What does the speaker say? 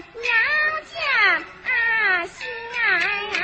娘家啊心爱啊